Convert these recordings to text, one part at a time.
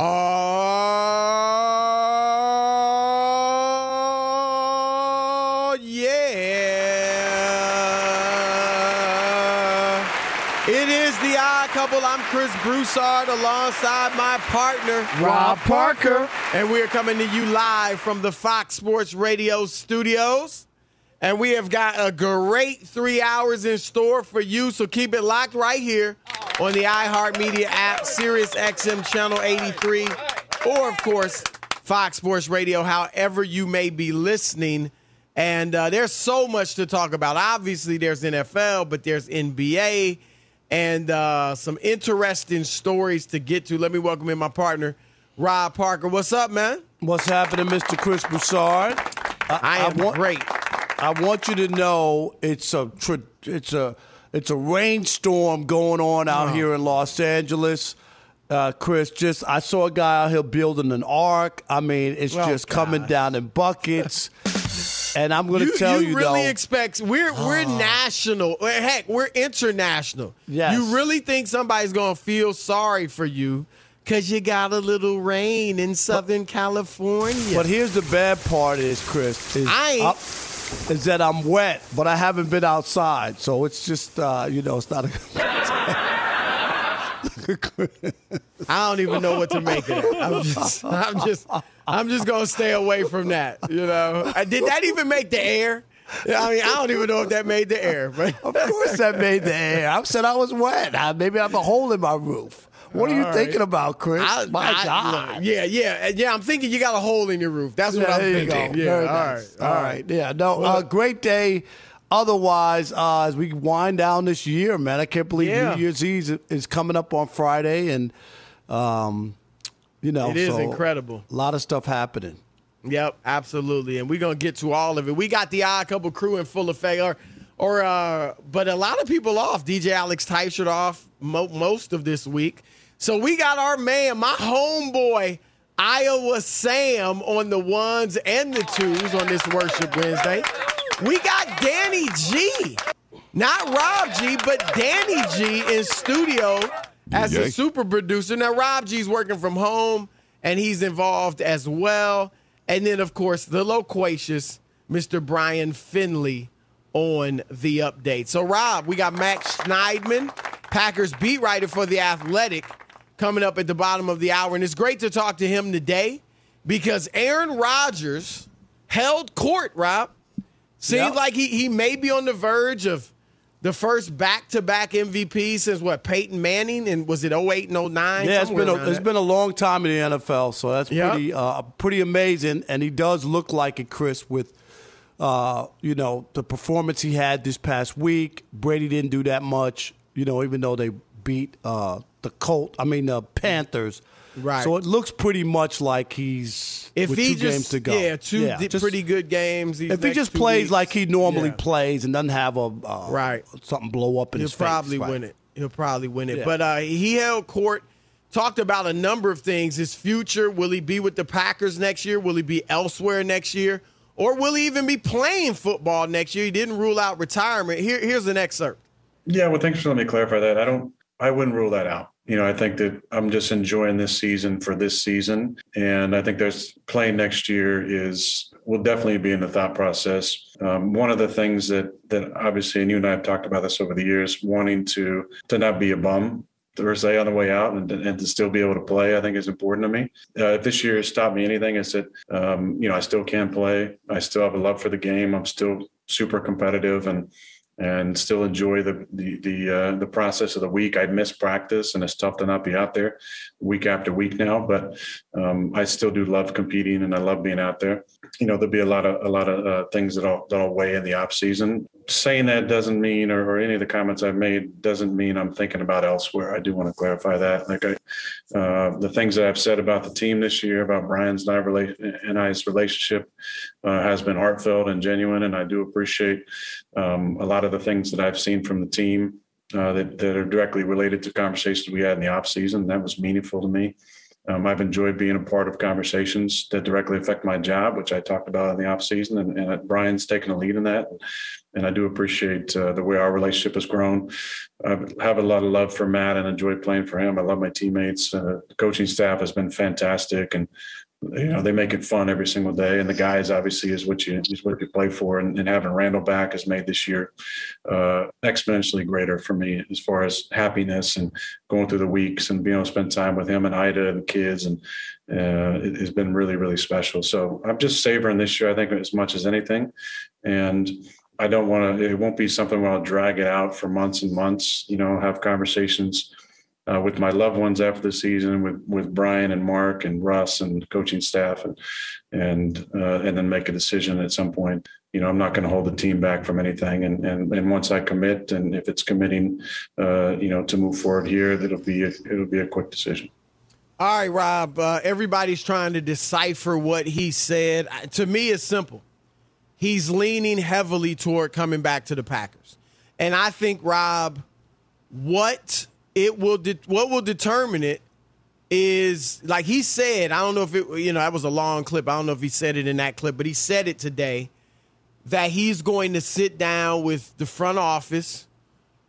Oh, yeah. It is the odd couple. I'm Chris Broussard alongside my partner, Rob Parker. And we're coming to you live from the Fox Sports Radio studios. And we have got a great three hours in store for you. So keep it locked right here on the iHeartMedia app, Sirius XM Channel 83, or of course, Fox Sports Radio, however you may be listening. And uh, there's so much to talk about. Obviously, there's NFL, but there's NBA and uh, some interesting stories to get to. Let me welcome in my partner, Rob Parker. What's up, man? What's happening, Mr. Chris Broussard? I am want- great. I want you to know it's a it's a it's a rainstorm going on out here in Los Angeles. Uh, Chris, just I saw a guy out here building an ark. I mean, it's Oh, just coming down in buckets. and I'm going to tell you you, really though, expect we're we're national. Heck, we're international. Yes. You really think somebody's gonna feel sorry for you because you got a little rain in Southern California? but here's the bad part is Chris is I ain't- uh, is that I'm wet, but I haven't been outside, so it's just uh, you know it's not a. I don't even know what to make of that. I'm just, I'm just, I'm just gonna stay away from that. You know, Uh, did that even make the air? I mean, I don't even know if that made the air. But Of course, that made the air. I said I was wet. I, maybe I have a hole in my roof. What are you All thinking right. about, Chris? I- my I- God. look, yeah, yeah, yeah. I'm thinking you got a hole in your roof. That's what I'm there you thinking. go. Yeah, Very all nice. right, All right. Yeah. No. Uh, great day. Otherwise, uh, as we wind down this year, man, I can't believe Yeah. New Year's Eve is coming up on Friday, and um, you know, It is so incredible. A lot of stuff happening. Yep, absolutely. And we're gonna get to all of it. We got the odd couple crew in full effect, or, or uh, but a lot of people off. DJ Alex Teichert off mo- most of this week. So we got our man, my homeboy, Iowa Sam, on the ones and the twos on this Worship Wednesday. We got Danny G, not Rob G, but Danny G in studio as a super producer. Now Rob G's working from home and he's involved as well. And then of course the loquacious Mr. Brian Finley on the update. So Rob, we got Matt Schneidman, Packers beat writer for the Athletic, coming up at the bottom of the hour, and it's great to talk to him today because Aaron Rodgers held court. Rob seems Yep. like he he may be on the verge of the first back-to-back MVP since what Peyton Manning and was it 08 and 09? Yeah, it's been a, around it's that. been a long time in the NFL, so that's Yeah. pretty uh, pretty amazing. And he does look like it, Chris, with uh, you know the performance he had this past week. Brady didn't do that much, you know, even though they beat uh, the Colt. I mean the Panthers. Right. So it looks pretty much like he's if he two just games to go. yeah two di- just- pretty good games. If he just plays weeks. like he normally Yeah. plays and doesn't have a uh, Right. something blow up in. He'll his probably face, right. win it. He'll probably win it. Yeah. But uh, he held court, talked about a number of things. His future. Will he be with the Packers next year? Will he be elsewhere next year? Or will he even be playing football next year? He didn't rule out retirement. Here, here's an excerpt. Yeah, well, thanks for letting me clarify that. I don't, I wouldn't rule that out. You know, I think that I'm just enjoying this season for this season, and I think there's playing next year is will definitely be in the thought process. Um, one of the things that that obviously, and you and I have talked about this over the years, wanting to to not be a bum Thursday on the way out and, and to still be able to play, I think is important to me. Uh, if this year has taught me anything, is that um, you know I still can play. I still have a love for the game. I'm still super competitive and and still enjoy the the the, uh, the process of the week. I miss practice, and it's tough to not be out there week after week now. But um, I still do love competing, and I love being out there. You know, there'll be a lot of a lot of uh, things that I'll that I'll weigh in the off season. Saying that doesn't mean, or, or, any of the comments I've made doesn't mean I'm thinking about elsewhere. I do want to clarify that. Like I, uh, the things that I've said about the team this year, about Brian's and, I rela- and I's relationship, uh, has been heartfelt and genuine, and I do appreciate um, a lot of the things that I've seen from the team uh, that that are directly related to conversations we had in the off season. That was meaningful to me. Um, I've enjoyed being a part of conversations that directly affect my job, which I talked about in the off season, and, and Brian's taken a lead in that. And I do appreciate uh, the way our relationship has grown. I have a lot of love for Matt and enjoy playing for him. I love my teammates. Uh, the coaching staff has been fantastic, and you know they make it fun every single day and the guys obviously is what you is what you play for and, and having randall back has made this year uh, exponentially greater for me as far as happiness and going through the weeks and being able to spend time with him and ida and the kids and uh, it has been really really special so i'm just savoring this year i think as much as anything and i don't want to it won't be something where i'll drag it out for months and months you know have conversations uh, with my loved ones after the season, with with Brian and Mark and Russ and coaching staff, and and uh, and then make a decision at some point. You know, I'm not going to hold the team back from anything, and and and once I commit, and if it's committing, uh, you know, to move forward here, it'll be a, it'll be a quick decision. All right, Rob. Uh, everybody's trying to decipher what he said. To me, it's simple. He's leaning heavily toward coming back to the Packers, and I think Rob, what it will de- what will determine it is like he said. I don't know if it you know that was a long clip. I don't know if he said it in that clip, but he said it today that he's going to sit down with the front office,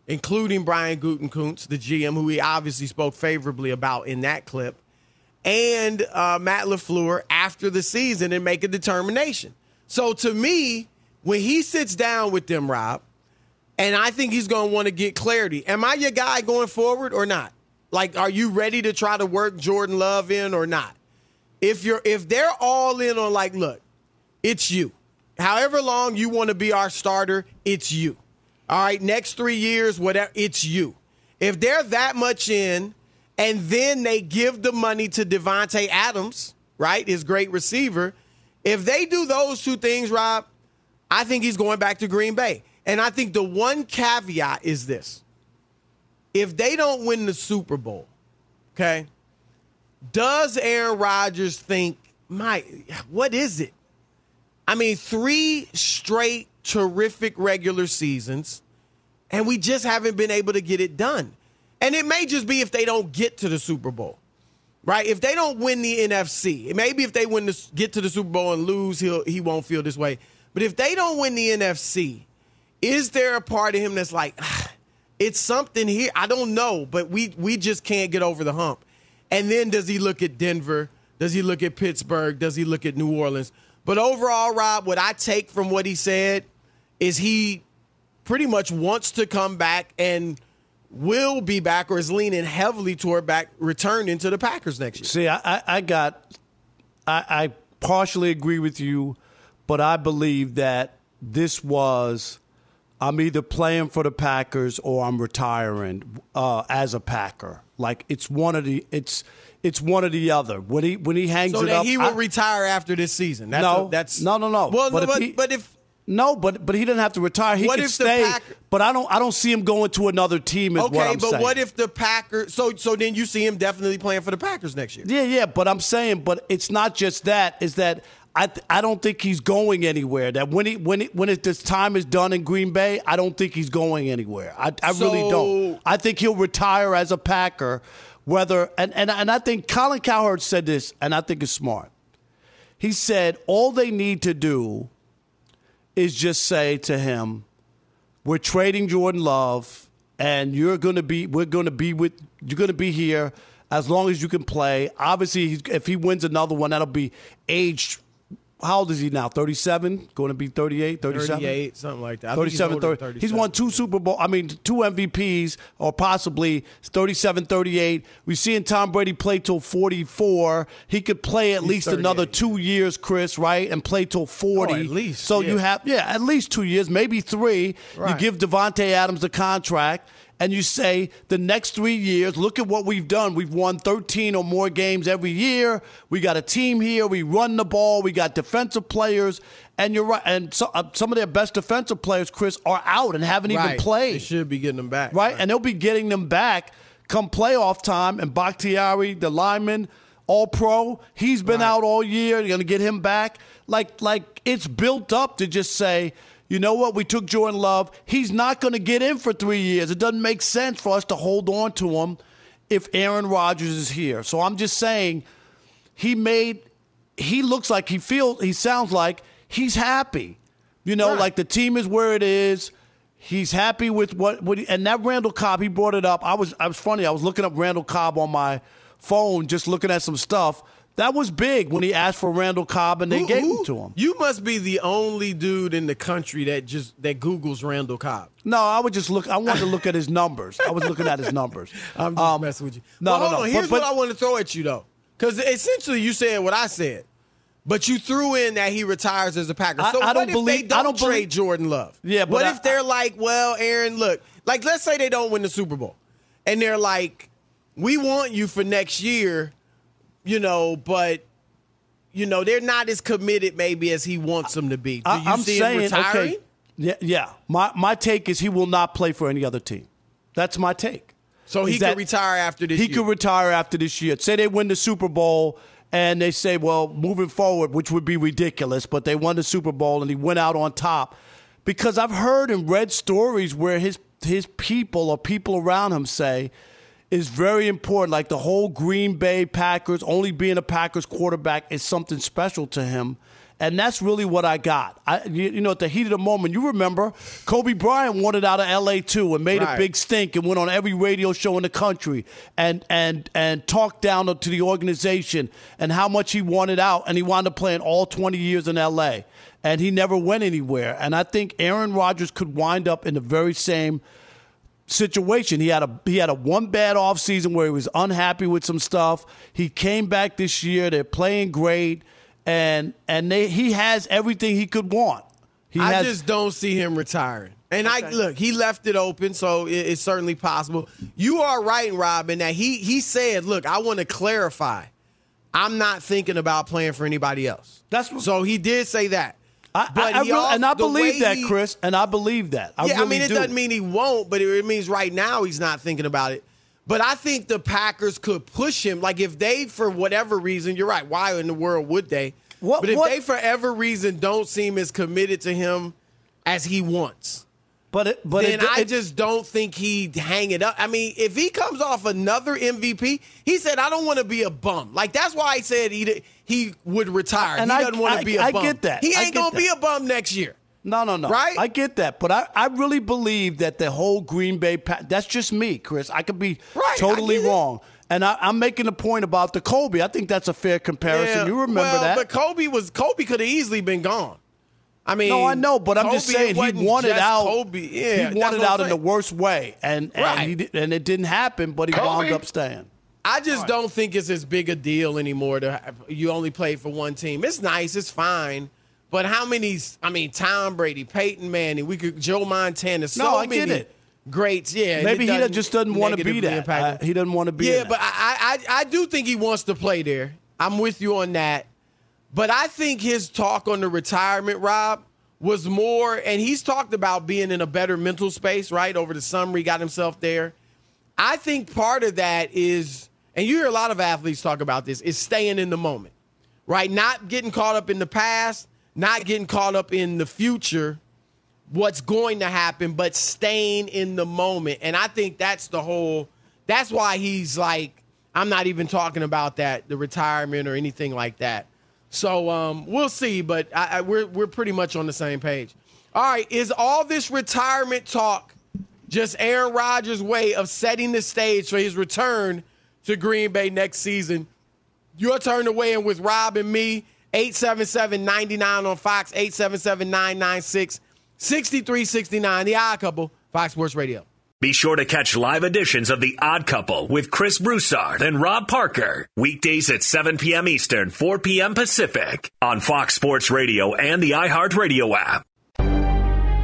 including Brian Gutekunst, the GM, who he obviously spoke favorably about in that clip, and uh, Matt LaFleur after the season and make a determination. So to me, when he sits down with them, Rob, and I think he's going to want to get clarity. Am I your guy going forward or not? Like, are you ready to try to work Jordan Love in or not? If you're if they're all in on like, look, it's you. However long you want to be our starter, it's you. All right, next three years, whatever, it's you. If they're that much in, and then they give the money to Davante Adams, right, his great receiver. If they do those two things, Rob, I think he's going back to Green Bay. And I think the one caveat is this if they don't win the Super Bowl, okay, does Aaron Rodgers think, my, what is it? I mean, three straight terrific regular seasons, and we just haven't been able to get it done. And it may just be if they don't get to the Super Bowl, right? If they don't win the NFC, maybe if they win the, get to the Super Bowl and lose, he'll he won't feel this way. But if they don't win the NFC, is there a part of him that's like, ah, it's something here? I don't know, but we we just can't get over the hump. And then does he look at Denver? Does he look at Pittsburgh? Does he look at New Orleans? But overall, Rob, what I take from what he said is he pretty much wants to come back and will be back or is leaning heavily toward back returning to the Packers next year. See, I, I got, I, I partially agree with you, but I believe that this was I'm either playing for the Packers or I'm retiring uh, as a Packer. Like it's one of the it's it's one or the other. When he when he hangs so it up, he will I, retire after this season. That's no, a, that's no, no, no. Well, but, no, if he, but if no, but but he doesn't have to retire. He what can stay. Packer, but I don't I don't see him going to another team. Is okay, what I'm but saying. what if the Packers? So so then you see him definitely playing for the Packers next year. Yeah, yeah. But I'm saying, but it's not just that. Is that I th- I don't think he's going anywhere. That when he when it, when it, this time is done in Green Bay, I don't think he's going anywhere. I, I So- really don't. I think he'll retire as a Packer. Whether and, and and I think Colin Cowherd said this, and I think it's smart. He said all they need to do is just say to him, "We're trading Jordan Love, and you're going to be we're going to be with you're going to be here as long as you can play. Obviously, if he wins another one, that'll be aged. How old is he now? 37? Going to be 38, 37? 38, something like that. I think he's 37, older than 30. He's won two Super Bowl, I mean, two MVPs, or possibly 37, 38. We're seeing Tom Brady play till 44. He could play at He's least another two years, Chris, right? And play till 40. Oh, at least, So yeah. you have, yeah, at least two years, maybe three. You give Davante Adams the contract. And you say the next three years, look at what we've done. We've won 13 or more games every year. We got a team here. We run the ball. We got defensive players. And you're right. And so, uh, some of their best defensive players, Chris, are out and haven't right. even played. They should be getting them back. Right? right? And they'll be getting them back come playoff time. And Bakhtiari, the lineman, all pro, he's been right. out all year. You're going to get him back. Like, like it's built up to just say, you know what? We took Jordan Love. He's not going to get in for three years. It doesn't make sense for us to hold on to him if Aaron Rodgers is here. So I'm just saying he made, he looks like he feels, he sounds like he's happy. You know, right. like the team is where it is. He's happy with what, what he, and that Randall Cobb, he brought it up. I was, I was funny. I was looking up Randall Cobb on my phone, just looking at some stuff. That was big when he asked for Randall Cobb and they gave him to him. You must be the only dude in the country that just that Google's Randall Cobb. No, I would just look. I wanted to look at his numbers. I was looking at his numbers. I'm just um, messing with you. No, well, no, hold no. On. Here's but, but, what I want to throw at you though, because essentially you said what I said, but you threw in that he retires as a Packer. So I, I don't believe. They don't, I don't trade believe, Jordan Love. Yeah, but what I, if they're like, well, Aaron, look, like let's say they don't win the Super Bowl, and they're like, we want you for next year, you know, but you know, they're not as committed maybe as he wants them to be. Do you I, am see saying, him retiring? Okay, yeah, yeah. My my take is he will not play for any other team. That's my take. So he could retire after this he year. could retire after this year. Say they win the Super Bowl and they say, well, moving forward, which would be ridiculous, but they won the Super Bowl and he went out on top. Because I've heard and read stories where his his people or people around him say is very important. Like the whole Green Bay Packers, only being a Packers quarterback is something special to him. And that's really what I got. I, you, you know, at the heat of the moment, you remember Kobe Bryant wanted out of L.A. too and made right. a big stink and went on every radio show in the country and and and talked down to the organization and how much he wanted out, and he wound up playing all 20 years in L.A. and he never went anywhere. And I think Aaron Rodgers could wind up in the very same situation. He had a he had a one bad off season where he was unhappy with some stuff. He came back this year. They're playing great, and and they, he has everything he could want. He I has, just don't see him retiring. And okay. I look, he left it open, so it, it's certainly possible. You are right, Robin, that he he said, "Look, I want to clarify. I'm not thinking about playing for anybody else." That's what, so he did say that. I, but I, I really, and I believe that, he, Chris, and I believe that. I yeah, really I mean, it do. doesn't mean he won't, but it means right now he's not thinking about it. But I think the Packers could push him. Like if they, for whatever reason, you're right. Why in the world would they? What, but if what? they, for ever reason, don't seem as committed to him as he wants, but it, but then it, I just don't think he'd hang it up. I mean, if he comes off another MVP, he said, "I don't want to be a bum." Like that's why I said he he would retire. And he I, doesn't want to be a I bum. I get that. He ain't gonna that. be a bum next year. No, no, no. Right? I get that, but I, I really believe that the whole Green Bay. That's just me, Chris. I could be right, totally wrong. And I, am making a point about the Kobe. I think that's a fair comparison. Yeah, you remember well, that? But Kobe was Kobe could have easily been gone. I mean, no, I know, but I'm just saying he wanted out. Kobe. Yeah, he wanted out in the worst way, and and, right. he, and it didn't happen. But he Kobe. wound up staying. I just right. don't think it's as big a deal anymore. To have, you only play for one team. It's nice, it's fine, but how many? I mean, Tom Brady, Peyton Manning, we could Joe Montana. So no, I many get it. Greats, yeah. Maybe he just doesn't want to be that. Uh, he doesn't want to be. Yeah, but I, I I do think he wants to play there. I'm with you on that. But I think his talk on the retirement, Rob, was more, and he's talked about being in a better mental space, right? Over the summer, he got himself there. I think part of that is, and you hear a lot of athletes talk about this, is staying in the moment, right? Not getting caught up in the past, not getting caught up in the future, what's going to happen, but staying in the moment. And I think that's the whole, that's why he's like, I'm not even talking about that, the retirement or anything like that. So um, we'll see, but I, I, we're we're pretty much on the same page. All right, is all this retirement talk just Aaron Rodgers' way of setting the stage for his return to Green Bay next season? Your turn to weigh in with Rob and me. 877-99 on Fox, 877-996-6369. The Odd Couple, Fox Sports Radio. Be sure to catch live editions of The Odd Couple with Chris Broussard and Rob Parker. Weekdays at 7 p.m. Eastern, 4 p.m. Pacific on Fox Sports Radio and the iHeartRadio app.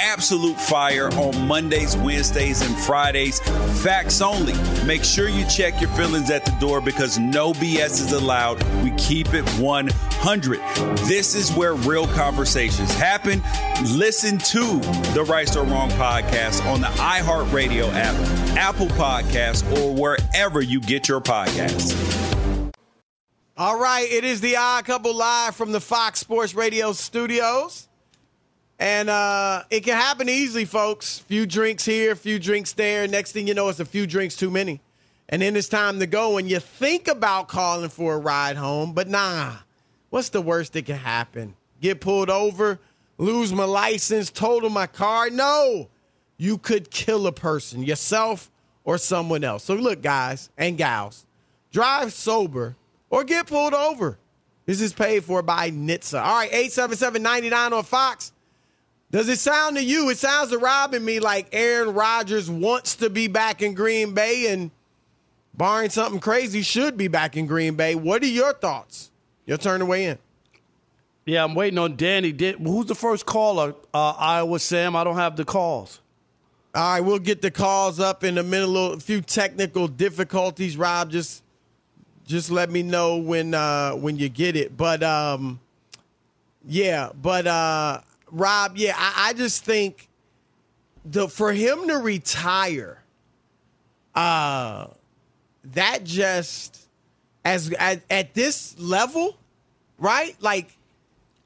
Absolute fire on Mondays, Wednesdays, and Fridays. Facts only. Make sure you check your feelings at the door because no BS is allowed. We keep it 100. This is where real conversations happen. Listen to the Right or Wrong podcast on the iHeartRadio app, Apple Podcasts, or wherever you get your podcasts. All right, it is the Odd Couple live from the Fox Sports Radio studios. And uh, it can happen easily, folks. Few drinks here, few drinks there. Next thing you know, it's a few drinks too many. And then it's time to go. And you think about calling for a ride home, but nah. What's the worst that can happen? Get pulled over, lose my license, total my car? No. You could kill a person, yourself or someone else. So look, guys and gals, drive sober or get pulled over. This is paid for by NHTSA. All right, 877-99 on Fox. Does it sound to you? It sounds to Rob and me like Aaron Rodgers wants to be back in Green Bay and, barring something crazy, should be back in Green Bay. What are your thoughts? Your turn to weigh in. Yeah, I'm waiting on Danny. Did, who's the first caller? Uh, Iowa Sam. I don't have the calls. All right, we'll get the calls up in a minute. A, little, a few technical difficulties. Rob, just just let me know when uh, when you get it. But um, yeah, but uh, Rob, yeah, I, I just think the for him to retire, uh, that just as at, at this level, right? Like,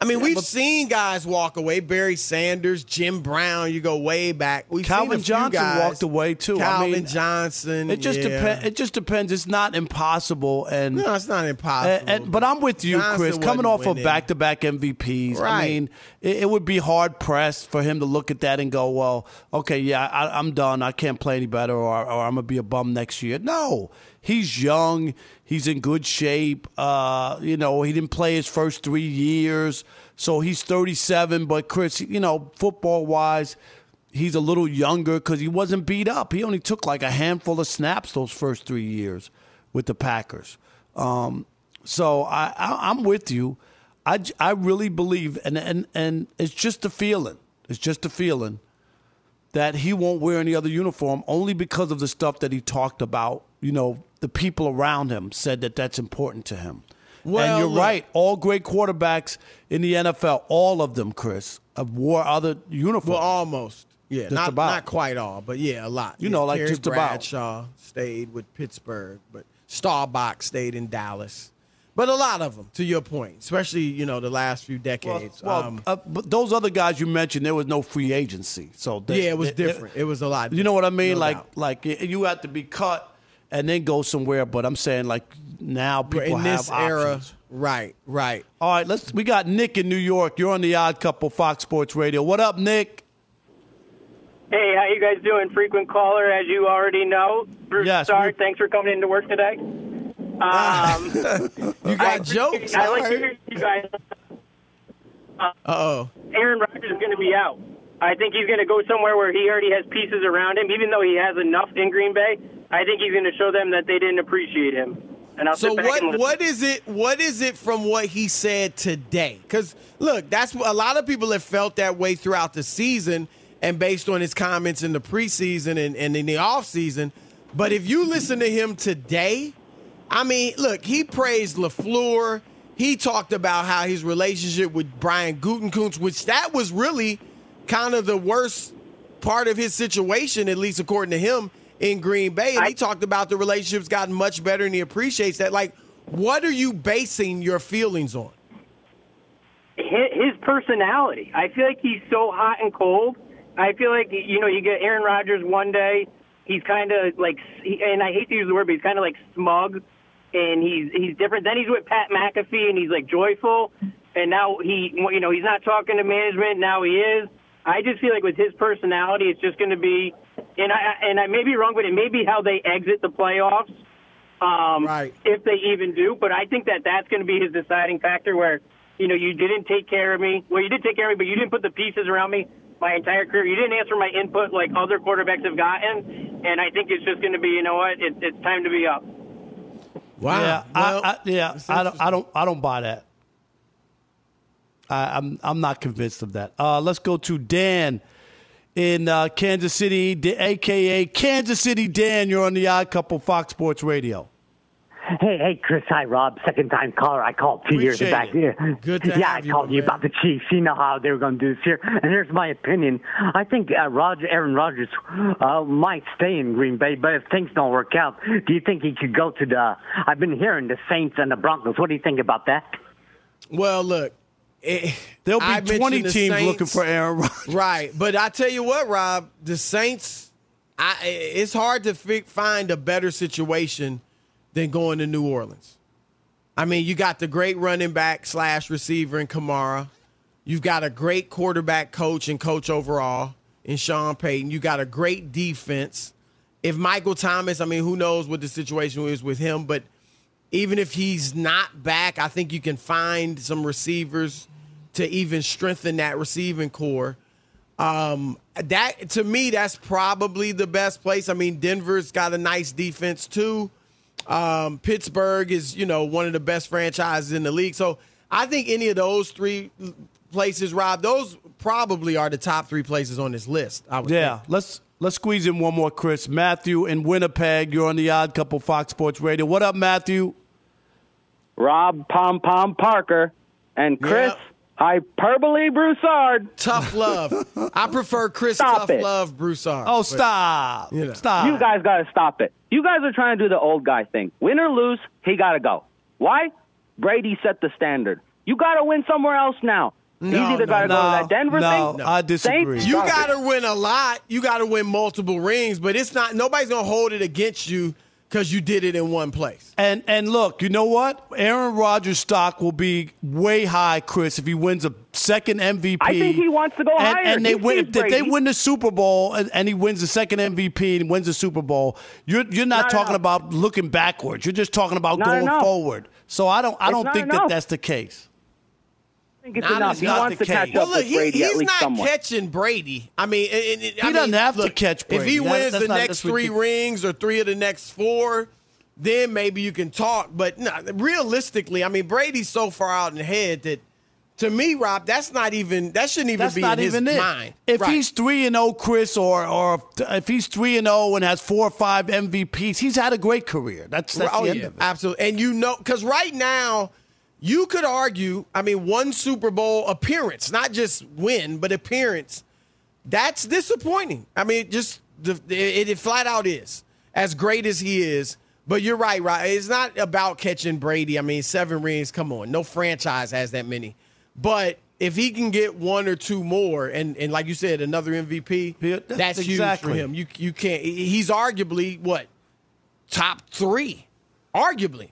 I mean, Yeah, we've seen guys walk away. Barry Sanders, Jim Brown. You go way back. We've seen Calvin Johnson guys. walked away too. I Calvin mean, Johnson. It just yeah. depends. It just depends. It's not impossible, and No, it's not impossible. and, and- but I'm with you, Johnson Chris. Coming off of back-to-back MVPs, I mean, it, it would be hard pressed for him to look at that and go, "Well, okay, yeah, I, I'm done. I can't play any better, or, or I'm gonna be a bum next year." No, he's young. He's in good shape. Uh, you know, he didn't play his first three years, so he's 37. But Chris, you know, football-wise. He's a little younger because he wasn't beat up. He only took like a handful of snaps those first three years with the Packers. Um, so I, I, I'm with you. I really believe, and, and, and it's just a feeling. It's just a feeling that he won't wear any other uniform only because of the stuff that he talked about. You know, the people around him said that that's important to him. Well, and you're look- right. All great quarterbacks in the NFL, all of them, Chris, have wore other uniforms. Well, almost. Yeah, Just not about. not quite all, but yeah, a lot. You Yeah, know, like Terry just about. Bradshaw stayed with Pittsburgh, but Staubach stayed in Dallas. But a lot of them, to your point, especially you know the last few decades. well, um, uh, but those other guys you mentioned, there was no free agency, so they, yeah, it was they- different. It was a lot. You know what I mean? no like, doubt. like you had to be cut and then go somewhere. But I'm saying, like now people in have this era, options. right, right. All right, let's. We got Nick in New York. You're on the Odd Couple Fox Sports Radio. What up, Nick? Hey, how you guys doing? Frequent caller, as you already know. Bruce Yes, Stark, thanks for coming into work today. Um, You got I jokes. I all like to right. hear you guys. Uh-oh. Aaron Rodgers is going to be out. I think he's going to go somewhere where he already has pieces around him. Even though he has enough in Green Bay, I think he's going to show them that they didn't appreciate him. And I'll So what what is it what is it from what he said today? Cuz look, that's what a lot of people have felt that way throughout the season and based on his comments in the preseason and, and in the offseason. But if you listen to him today, I mean, look, he praised LaFleur. He talked about how his relationship with Brian Gutekunst, which that was really kind of the worst part of his situation, at least according to him, in Green Bay. And he talked about the relationship's gotten much better and he appreciates that. Like, what are you basing your feelings on? his his personality. I feel like he's so hot and cold. I feel like you know you get Aaron Rodgers one day, he's kind of like, and I hate to use the word, but he's kind of like smug, and he's he's different. Then he's with Pat McAfee, and he's like joyful, and now he you know he's not talking to management. Now he is. I just feel like with his personality, it's just going to be, and I and I may be wrong, but it may be how they exit the playoffs. Um, Right. If they even do, but I think that that's going to be his deciding factor. Where you know, you didn't take care of me. Well, you did take care of me, but you didn't put the pieces around me my entire career. You didn't answer my input like other quarterbacks have gotten, and I think it's just going to be, you know what, it, it's time to be up. Wow. Yeah, Well, I, I, yeah, I don't, I don't, I don't buy that. I, I'm, I'm not convinced of that. Uh, let's go to Dan in uh, Kansas City, D- aka Kansas City Dan. You're on the Odd Couple Fox Sports Radio. Hey, hey, Chris. Hi, Rob. Second time caller. I called two years Appreciate back. it. Yeah, Good to yeah. have I you, called my you about the Chiefs. You know how they were going to do this here. And here's my opinion. I think uh, Roger, Aaron Rodgers, uh, might stay in Green Bay, but if things don't work out, do you think he could go to the? I've been hearing the Saints and the Broncos. What do you think about that? Well, look. It, There'll be I 20 the teams Saints. looking for Aaron Rodgers. Right, but I tell you what, Rob, the Saints. I eh, it's hard to fi- find a better situation than going to New Orleans. I mean, you got the great running back slash receiver in Kamara. You've got a great quarterback coach and coach overall in Sean Payton. You got a great defense. If Michael Thomas, I mean, who knows what the situation is with him, but even if he's not back, I think you can find some receivers to even strengthen that receiving core. Um, that to me, that's probably the best place. I mean, Denver's got a nice defense too. Um, Pittsburgh is, you know, one of the best franchises in the league. So I think any of those three places, Rob, those probably are the top three places on this list. I would Yeah, think. let's let's squeeze in one more, Chris. Matthew in Winnipeg. You're on the Odd Couple Fox Sports Radio. What up, Matthew? Rob Pom Pom Parker and Chris Yep. Hyperbole Broussard. Tough love. I prefer Chris Stop Tough it. Love Broussard. Oh, But- stop! you know. Stop! You guys got to stop it. You guys are trying to do the old guy thing. Win or lose, he got to go. Why? Brady set the standard. You got to win somewhere else now. He's No, either no, got to go no, to that Denver no, thing. I disagree. Saints, You got to win a lot. You got to win multiple rings, but it's not. Nobody's gonna hold it against you because you did it in one place. And and look, you know what? Aaron Rodgers' stock will be way high, Chris, if he wins a second MVP. I think he wants to go and, higher. And they He win sees if they win the Super Bowl and, and he wins the second MVP and wins the Super Bowl. You're you're not, Not talking enough. about looking backwards. You're just talking about Not going enough. forward. So I don't I It's don't not think that that's the case. I think it's Not enough. as He wants the to catch case. up Well, look, with he, Brady he's at least not somewhat. catching Brady. I mean, and- and- I He doesn't mean, have to look, catch If he That- wins that's the not- next three ridiculous. rings or three of the next four, then maybe you can talk. But no, realistically, I mean, Brady's so far out in the head that, to me, Rob, that's not even that shouldn't even That's be not in his even it. mind. If Right. he's three and zero, Chris, or or if he's three and zero and has four or five MVPs, he's had a great career. That's that's oh the end yeah, of it. absolutely. And you know, because right now, you could argue. I mean, one Super Bowl appearance, not just win, but appearance. That's disappointing. I mean, just the, it, it flat out is as great as he is. But you're right, right. It's not about catching Brady. I mean, seven rings. Come on, no franchise has that many. But if he can get one or two more, and and like you said, another MVP, Yeah, that's, that's huge for him. You you can't. He's arguably what top three, arguably,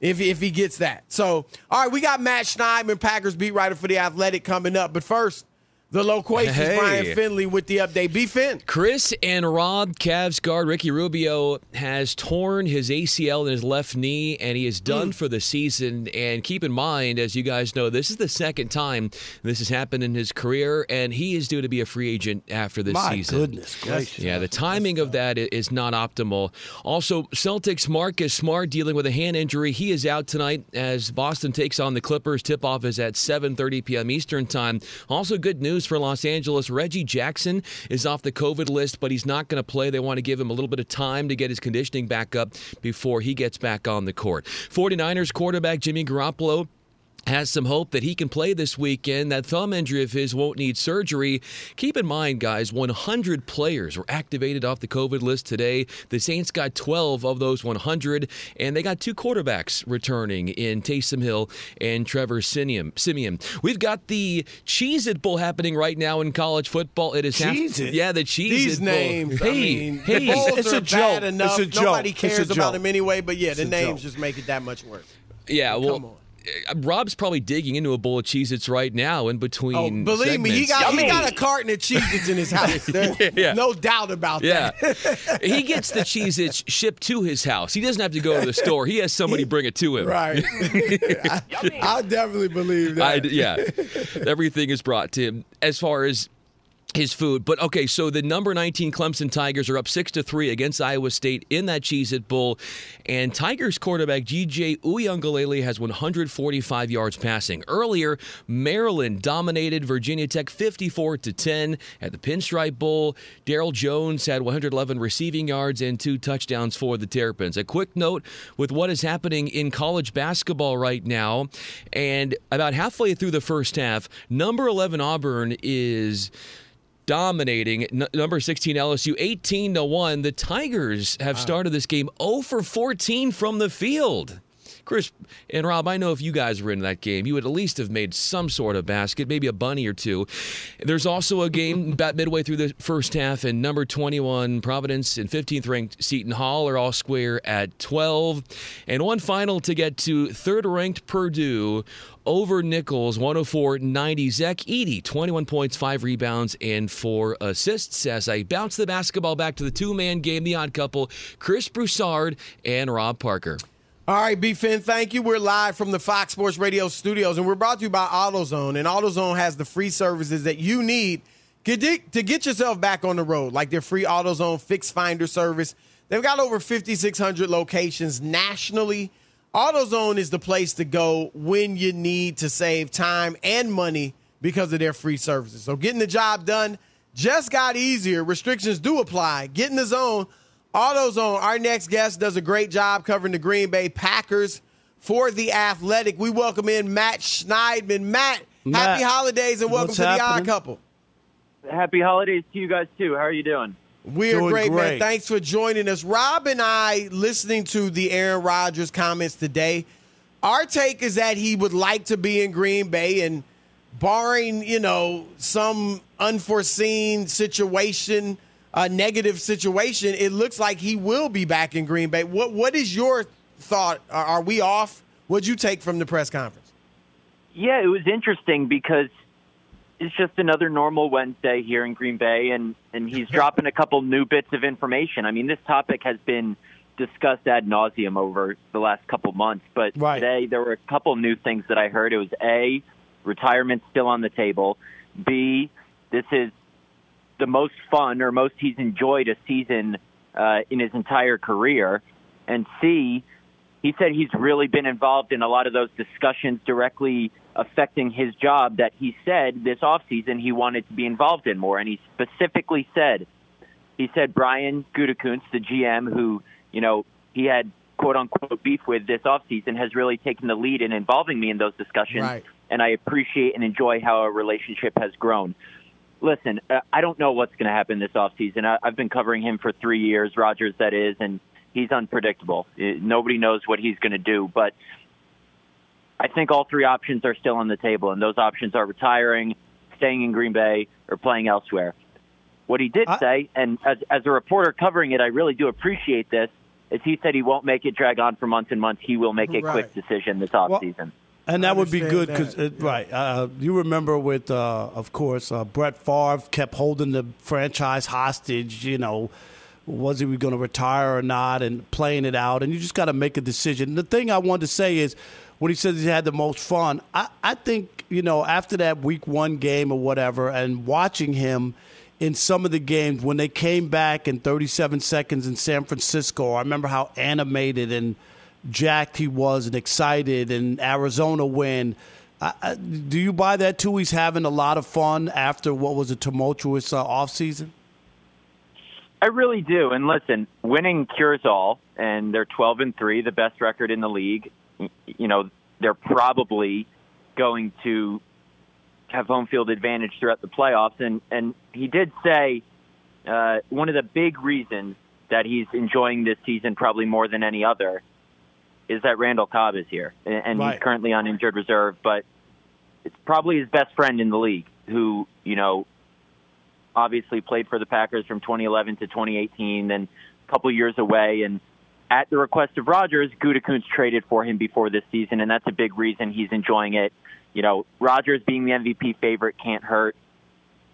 if if he gets that. So, all right, we got Matt Schneidman, Packers beat writer for the Athletic, coming up. But first, the loquacious Hey. Brian Finley with the update. Be Finn. Chris and Rob, Cavs guard Ricky Rubio has torn his ACL in his left knee, and he is hmm. done for the season. And keep in mind, as you guys know, this is the second time this has happened in his career, and he is due to be a free agent after this My season. goodness gracious. Yeah, the timing of that is not optimal. Also, Celtics Marcus Smart dealing with a hand injury. He is out tonight as Boston takes on the Clippers. Tip-off is at 7:30 p.m. Eastern Time. Also, good news for Los Angeles. Reggie Jackson is off the COVID list, but he's not going to play. They want to give him a little bit of time to get his conditioning back up before he gets back on the court. 49ers quarterback Jimmy Garoppolo has some hope that he can play this weekend. That thumb injury of his won't need surgery. Keep in mind, guys, 100 players were activated off the COVID list today. The Saints got 12 of those 100, and they got two quarterbacks returning in Taysom Hill and Trevor Siemian. Siemian. We've got the Cheez It Bowl happening right now in college football. It is half- Cheez-It? yeah, the Cheez These It names, Bowl. I mean, hey, the bowls it's are a bad joke. enough. It's a joke. Nobody It's cares a about joke. them anyway. But yeah, the It's a names joke. just make it that much worse. Yeah, well, Come on. Uh, Rob's probably digging into a bowl of Cheez-Its right now in between. Oh, believe me, he segments. got he got a carton of Cheez-Its in his house. There's Yeah. no doubt about Yeah. that. he gets the Cheez-Its shipped to his house. He doesn't have to go to the store. He has somebody bring it to him. right. I, I definitely believe that. I, yeah, everything is brought to him as far as his food. But okay, so the number 19 Clemson Tigers are up six to three against Iowa State in that Cheez It Bowl, and Tigers quarterback DJ Uiagalelei has 145 yards passing. Earlier, Maryland dominated Virginia Tech 54 to 10 at the Pinstripe Bowl. Daryl Jones had 111 receiving yards and two touchdowns for the Terrapins. A quick note with what is happening in college basketball right now, and about halfway through the first half, number 11 Auburn is dominating N- number 16 LSU 18 to 1 the Tigers have started this game 0 for 14 from the field Chris and Rob, I know if you guys were in that game, you would at least have made some sort of basket, maybe a bunny or two. There's also a game about midway through the first half, and number 21 Providence and 15th ranked Seton Hall are all square at 12. And one final to get to third ranked Purdue over Nicholls 104 90. Zach Edey, 21 points, 5 rebounds, and 4 assists. As I bounce the basketball back to the two man game, the odd couple, Chris Broussard and Rob Parker. All right, B Fin, thank you. We're live from the Fox Sports Radio studios, and we're brought to you by AutoZone. And AutoZone has the free services that you need to get yourself back on the road, like their free AutoZone Fix Finder service. They've got over 5,600 locations nationally. AutoZone is the place to go when you need to save time and money because of their free services. So getting the job done just got easier. Restrictions do apply. Get in the zone. AutoZone, our next guest, does a great job covering the Green Bay Packers for the Athletic. We welcome in Matt Schneidman. Matt, happy holidays and welcome what's to the Odd? Couple. Happy holidays to you guys too. How are you doing? We're Doing great, man. Thanks for joining us. Rob and I, listening to the Aaron Rodgers comments today, our take is that he would like to be in Green Bay and barring, you know, some unforeseen situation, a negative situation, it looks like he will be back in Green Bay. What what is your thought? Are, are we off? What'd you take from the press conference? Yeah, it was interesting because it's just another normal Wednesday here in Green Bay, and and he's dropping a couple new bits of information. I mean, this topic has been discussed ad nauseum over the last couple months, but Right. today there were a couple new things that I heard. It was a retirement still on the table. B, this is the most fun or most he's enjoyed a season uh, in his entire career, and C, he said he's really been involved in a lot of those discussions directly affecting his job that he said this offseason he wanted to be involved in more. And he specifically said, he said Brian Gutekunst, the GM, who, you know, he had quote unquote beef with this offseason, has really taken the lead in involving me in those discussions. Right. And I appreciate and enjoy how our relationship has grown. Listen, uh, I don't know what's going to happen this offseason. I've been covering him for three years, Rogers, that is, and he's unpredictable. Uh, Nobody knows what he's going to do, but I think all three options are still on the table, and those options are retiring, staying in Green Bay, or playing elsewhere. What he did say, and as, as a reporter covering it, I really do appreciate this, is he said he won't make it drag on for months and months. He will make a quick decision this offseason. And that would be good because, right? Uh, you remember with, uh, of course, uh, Brett Favre kept holding the franchise hostage. You know, was he going to retire or not, and playing it out. And you just got to make a decision. The thing I wanted to say is, when he says he had the most fun, I, I think you know after that Week One game or whatever, and watching him in some of the games when they came back in 37 seconds in San Francisco. I remember how animated and jacked he was and excited and Arizona win. I, I, do you buy that too? He's having a lot of fun after what was a tumultuous uh, offseason? I really do. And listen, winning cures all, and they're 12 and 3, the best record in the league. You know, they're probably going to have home field advantage throughout the playoffs. And, and he did say uh, one of the big reasons that he's enjoying this season probably more than any other is that Randall Cobb is here. And, Right. he's currently on injured reserve, but it's probably his best friend in the league who, you know, obviously played for the Packers from 2011 to 2018, then a couple years away, and at the request of Rodgers, Gutekunst traded for him before this season, and that's a big reason he's enjoying it. You know, Rodgers being the MVP favorite can't hurt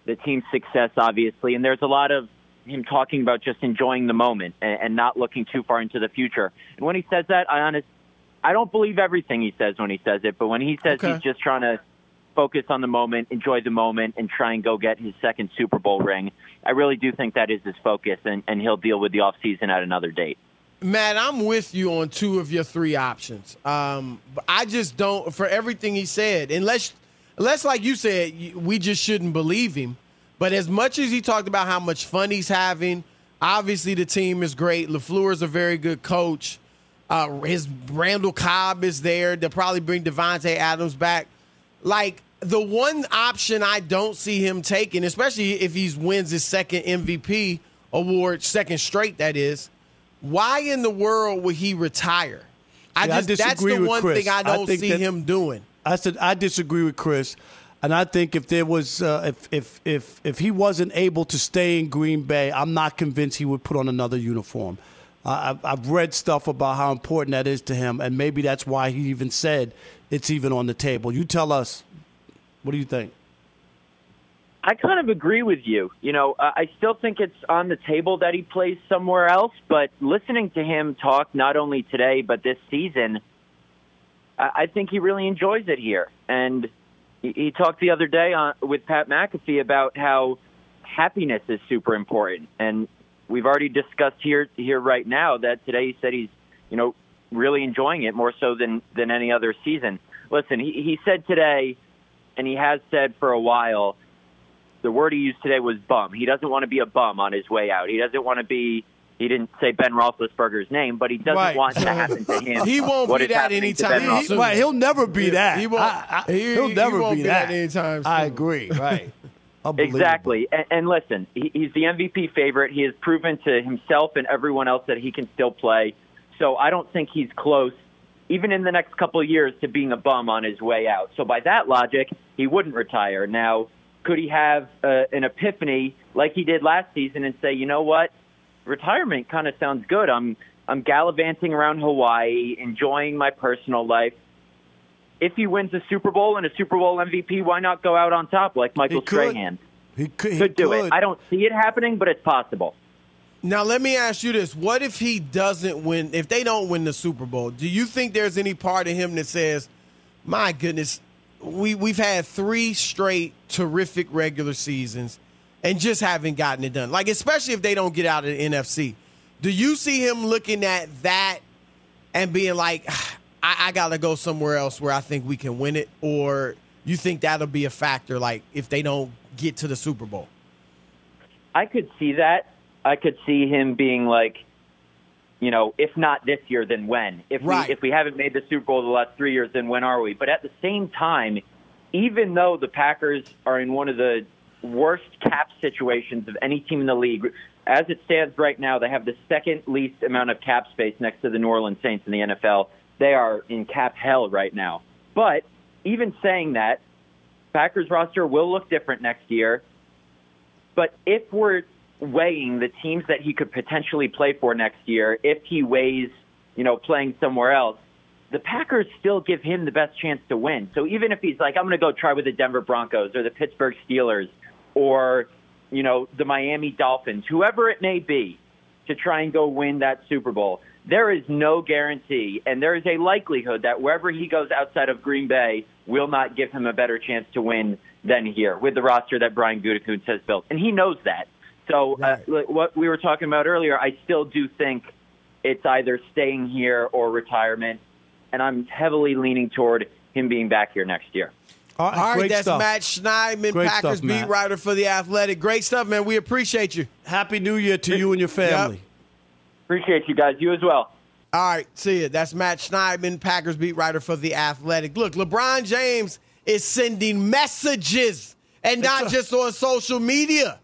the team's success, obviously, and there's a lot of him talking about just enjoying the moment and, and not looking too far into the future. And when he says that, I honest, I don't believe everything he says when he says it, but when he says Okay. he's just trying to focus on the moment, enjoy the moment, and try and go get his second Super Bowl ring, I really do think that is his focus, and, and he'll deal with the offseason at another date. Matt, I'm with you on two of your three options. Um, I just don't for everything he said, unless, unless like you said, we just shouldn't believe him. But as much as he talked about how much fun he's having, obviously the team is great. Lafleur is a very good coach. Uh, his Randall Cobb is there. They'll probably bring Davante Adams back. Like the one option I don't see him taking, especially if he wins his second MVP award, second straight, that is. Why in the world would he retire? I Yeah, I just that's the one Chris. thing I I don't think see that- him doing. I said I disagree with Chris, and I think if there was uh, if if if if he wasn't able to stay in Green Bay, I'm not convinced he would put on another uniform. Uh, I've, I've read stuff about how important that is to him, and maybe that's why he even said it's even on the table. You tell us. What do you think? I kind of agree with you. You know, I still think it's on the table that he plays somewhere else, but listening to him talk not only today but this season, I think he really enjoys it here. And he- he talked the other day on, with Pat McAfee about how happiness is super important. And we've already discussed here here right now that today he said he's, you know, really enjoying it more so than than any other season. Listen, he, he said today, and he has said for a while the word he used today was bum. He doesn't want to be a bum on his way out. He doesn't want to be. He didn't say Ben Roethlisberger's name, but he doesn't Right. want to happen to him. He won't what be is that happening to anytime Ben soon. Right, he'll never be Yeah, that. he won't- I- I- he- he'll he never won't be, be that that. anytime I agree. Right. Exactly. And, and listen, he, he's the MVP favorite. He has proven to himself and everyone else that he can still play. So I don't think he's close, even in the next couple of years, to being a bum on his way out. So by that logic, he wouldn't retire. Now, could he have uh, an epiphany like he did last season and say, you know what, retirement kind of sounds good. I'm I'm gallivanting around Hawaii, enjoying my personal life. If he wins a Super Bowl and a Super Bowl MVP, why not go out on top like Michael He could. Strahan? He could, he could do could. it. I don't see it happening, but it's possible. Now let me ask you this: What if he doesn't win? If they don't win the Super Bowl, do you think there's any part of him that says, "My goodness, we we've had three straight terrific regular seasons, and just haven't gotten it done"? Like especially if they don't get out of the NFC, do you see him looking at that and being like, "I, I got to go somewhere else where I think we can win it," or you think that'll be a factor? Like if they don't get to the Super Bowl. I could see that. I could see him being like, you know, if not this year, then when? If Right. we if we haven't made the Super Bowl the last three years, then when are we? But at the same time, even though the Packers are in one of the worst cap situations of any team in the league, as it stands right now, they have the second least amount of cap space next to the New Orleans Saints in the NFL. They are in cap hell right now. But even saying that, Packers roster will look different next year. But if we're weighing the teams that he could potentially play for next year, if he weighs, you know, playing somewhere else, the Packers still give him the best chance to win. So even if he's like, I'm going to go try with the Denver Broncos or the Pittsburgh Steelers or, you know, the Miami Dolphins, whoever it may be, to try and go win that Super Bowl, there is no guarantee, and there is a likelihood that wherever he goes outside of Green Bay will not give him a better chance to win than here with the roster that Brian Gutekunst has built, and he knows that. So, uh, like what we were talking about earlier, I still do think it's either staying here or retirement, and I'm heavily leaning toward him being back here next year. All All right, that's stuff. Matt Schneidman, Great Packers stuff, beat writer for the Athletic. Great stuff, man. We appreciate you. Happy New Year to you and your family. Appreciate you guys. You as well. All right, see you. That's Matt Schneidman, Packers beat writer for the Athletic. Look, LeBron James is sending messages, and not just on social media.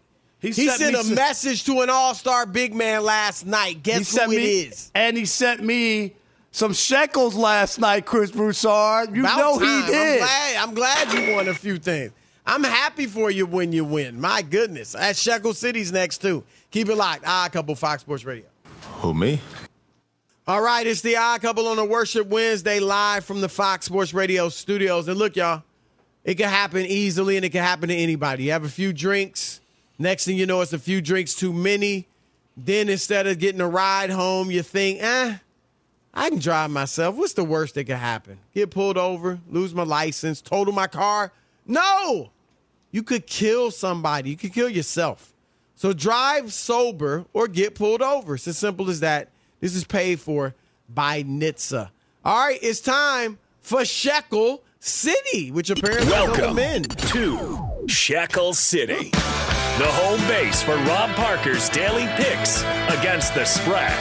He, sent sent me a some- message to an All-Star big man last night. Guess he sent who me, it is? And he sent me some shekels last night, Chris Broussard. You About know time. he did. I'm glad, I'm glad you won a few things. I'm happy for you when you win. My goodness. That's Shekel City's next, too. Keep it locked. Ah, couple Fox Sports Radio. Who, me? All right, it's the Odd Couple on a Worship Wednesday live from the Fox Sports Radio studios. And look, y'all, it can happen easily and it can happen to anybody. You have a few drinks. Next thing you know, it's a few drinks too many. Then instead of getting a ride home, you think, eh, I can drive myself. What's the worst that could happen? Get pulled over, lose my license, total my car? No! You could kill somebody. You could kill yourself. So drive sober or get pulled over. It's as simple as that. This is paid for by NHTSA. All right, it's time for Shekel City, which apparently Welcome in. to Shekel City, the home base for Rob Parker's daily picks against the spread.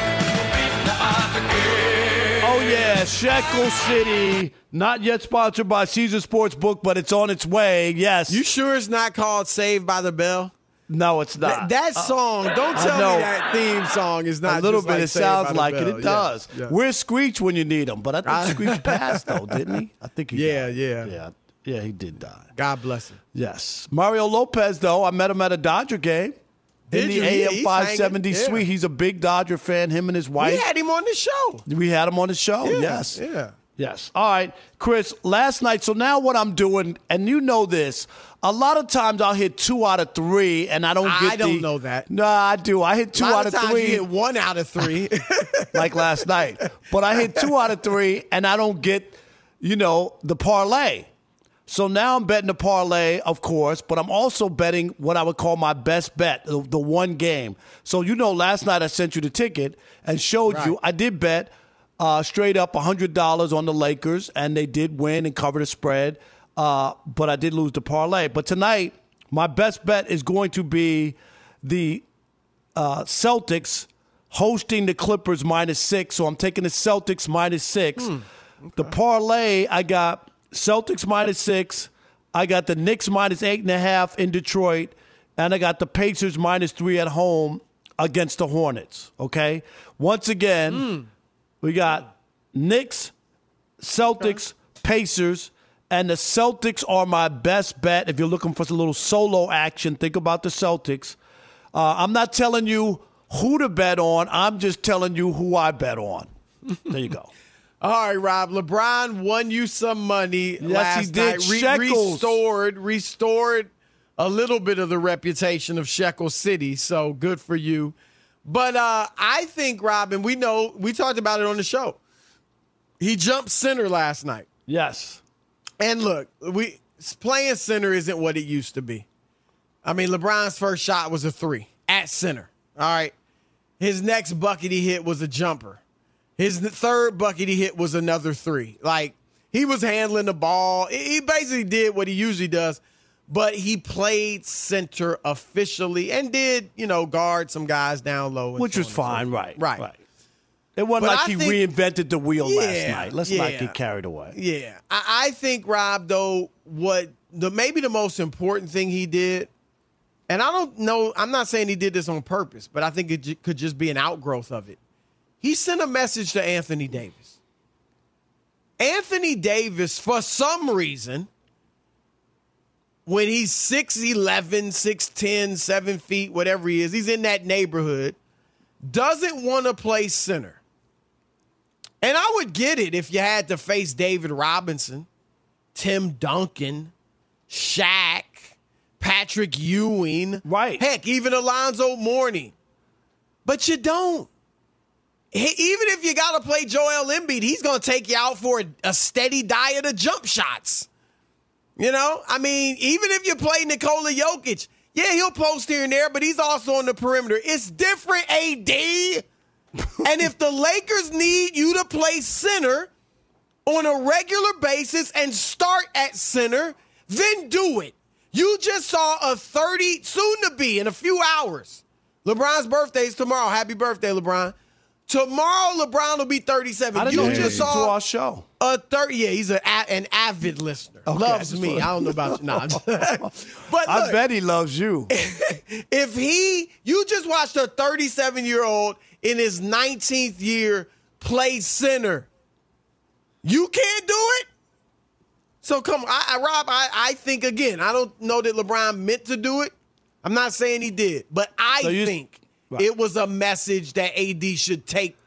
Oh yeah, Shekel City. Not yet sponsored by Caesar Sportsbook, but it's on its way. Yes. You sure it's not called Saved by the Bell? No, it's not. That, that song, don't tell me that theme song is not a little just bit. like it Saved sounds like it. Bell. It Yeah, does. yeah. Where's Screech when you need him? But I think Screech passed though, didn't he? I think he. Yeah, died. yeah. yeah, yeah. He did die. God bless him. Yes, Mario Lopez though. I met him at a Dodger game. Did in the you? AM he's 570 hanging, yeah. suite. He's a big Dodger fan. Him and his wife. We had him on the show. We had him on the show. Yeah, yes. yeah. Yes. All right, Chris. Last night. So now what I'm doing, and you know this. A lot of times I'll hit two out of three, and I don't get I get. don't the- know that. No, I do. I hit two A lot out of of times three. you hit one out of three. like last night. But I hit two out of three, and I don't get, you know, the parlay. So now I'm betting the parlay, of course, but I'm also betting what I would call my best bet, the, the one game. So you know, last night I sent you the ticket and showed you I did bet uh, straight up $100 on the Lakers, and they did win and cover the spread. Uh, but I did lose the parlay. But tonight, my best bet is going to be the uh, Celtics hosting the Clippers minus six. So I'm taking the Celtics minus six. The parlay, I got Celtics minus six. I got the Knicks minus eight and a half in Detroit. And I got the Pacers minus three at home against the Hornets. Okay. Once again, we got Knicks, Celtics, Pacers, and the Celtics are my best bet. If you're looking for a little solo action, think about the Celtics. Uh, I'm not telling you who to bet on. I'm just telling you who I bet on. There you go. All right, Rob. LeBron won you some money last he did. night. Re- Shekels. restored, restored a little bit of the reputation of Shekel City. So good for you. But uh, I think, Robin, we know we talked about it on the show. He jumped center last night. Yes. And look, we playing center isn't what it used to be. I mean, LeBron's first shot was a three at center. All right. His next bucket he hit was a jumper. His third bucket he hit was another three. Like he was handling the ball. He basically did what he usually does, but he played center officially and did, you know, guard some guys down low. Which so was so fine, right? Right. Right. It wasn't But like I he think- reinvented the wheel last night. Let's not get carried away. Yeah, I, I think Rob though what the maybe the most important thing he did, and I don't know. I'm not saying he did this on purpose, but I think it j- could just be an outgrowth of it. He sent a message to Anthony Davis. Anthony Davis, for some reason, when he's 6'11, 6'10, 7 feet, whatever he is, he's in that neighborhood, doesn't want to play center. And I would get it if you had to face David Robinson, Tim Duncan, Shaq, Patrick Ewing. Right. Heck, even Alonzo Mourning. But you don't. Even if you got to play Joel Embiid, he's going to take you out for a, a steady diet of jump shots. You know, I mean, even if you play Nikola Jokic, yeah, he'll post here and there, but he's also on the perimeter. It's different, AD. and if the Lakers need you to play center on a regular basis and start at center, then do it. You just saw a 30, soon to be in a few hours. LeBron's birthday is tomorrow. Happy birthday, LeBron. Tomorrow, LeBron will be 37. I didn't you just listened to saw our show. a 30. Yeah, he's a, an avid listener. Okay, Loves just me. I don't know about you. Nah, but I bet he loves you. if he, you just watched a 37 year old in his 19th year play center, you can't do it. So come, I, I Rob, I, I think again, I don't know that LeBron meant to do it. I'm not saying he did, but I So you- think Right. it was a message that AD should take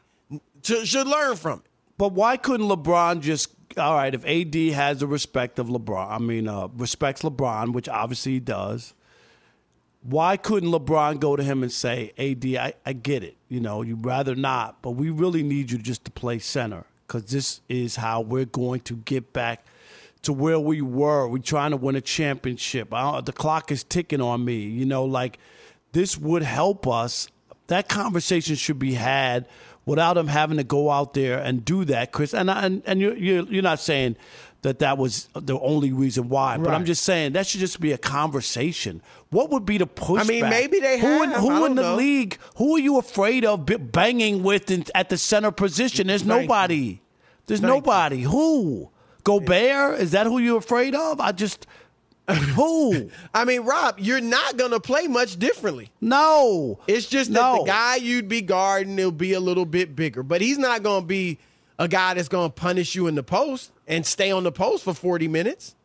should, should learn from it. But why couldn't LeBron just all right? If AD has the respect of LeBron, I mean, uh, respects LeBron, which obviously he does. Why couldn't LeBron go to him and say, "AD, I, I get it. You know, you'd rather not, but we really need you just to play center because this is how we're going to get back." to where we were. We're trying to win a championship. the clock is ticking on me. You know, like this would help us. That conversation should be had without him having to go out there and do that, Chris. And and and you're you're, you're not saying that that was the only reason why, right. but I'm just saying that should just be a conversation. What would be the pushback? I mean, maybe they who have. In, who in the know. league? Who are you afraid of banging with in, at the center position? There's Thank nobody. You. There's Thank nobody. You. Who? Gobert? Is that who you're afraid of? I just who? I mean, Rob, you're not gonna play much differently. No, it's just that no. the guy you'd be guarding will be a little bit bigger, but he's not gonna be a guy that's gonna punish you in the post and stay on the post for 40 minutes.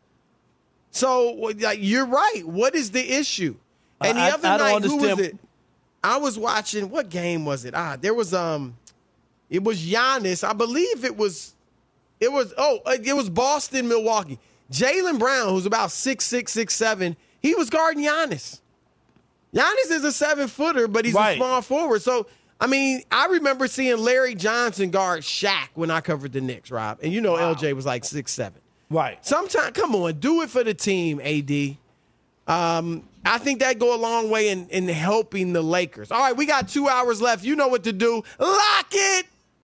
So like, you're right. What is the issue? And the I, other I night, who was it? I was watching. What game was it? Ah, there was um, it was Giannis. I believe it was it was oh, uh, it was Boston, Milwaukee. Jaylen Brown, who's about six six six seven, he was guarding Giannis. Giannis is a seven footer, but he's right. a small forward. So I mean, I remember seeing Larry Johnson guard Shaq when I covered the Knicks, Rob. And you know wow. LJ was like six seven. Right. Sometimes, come on, do it for the team, AD. Um, I think that go a long way in, in helping the Lakers. All right, we got two hours left. You know what to do. Lock it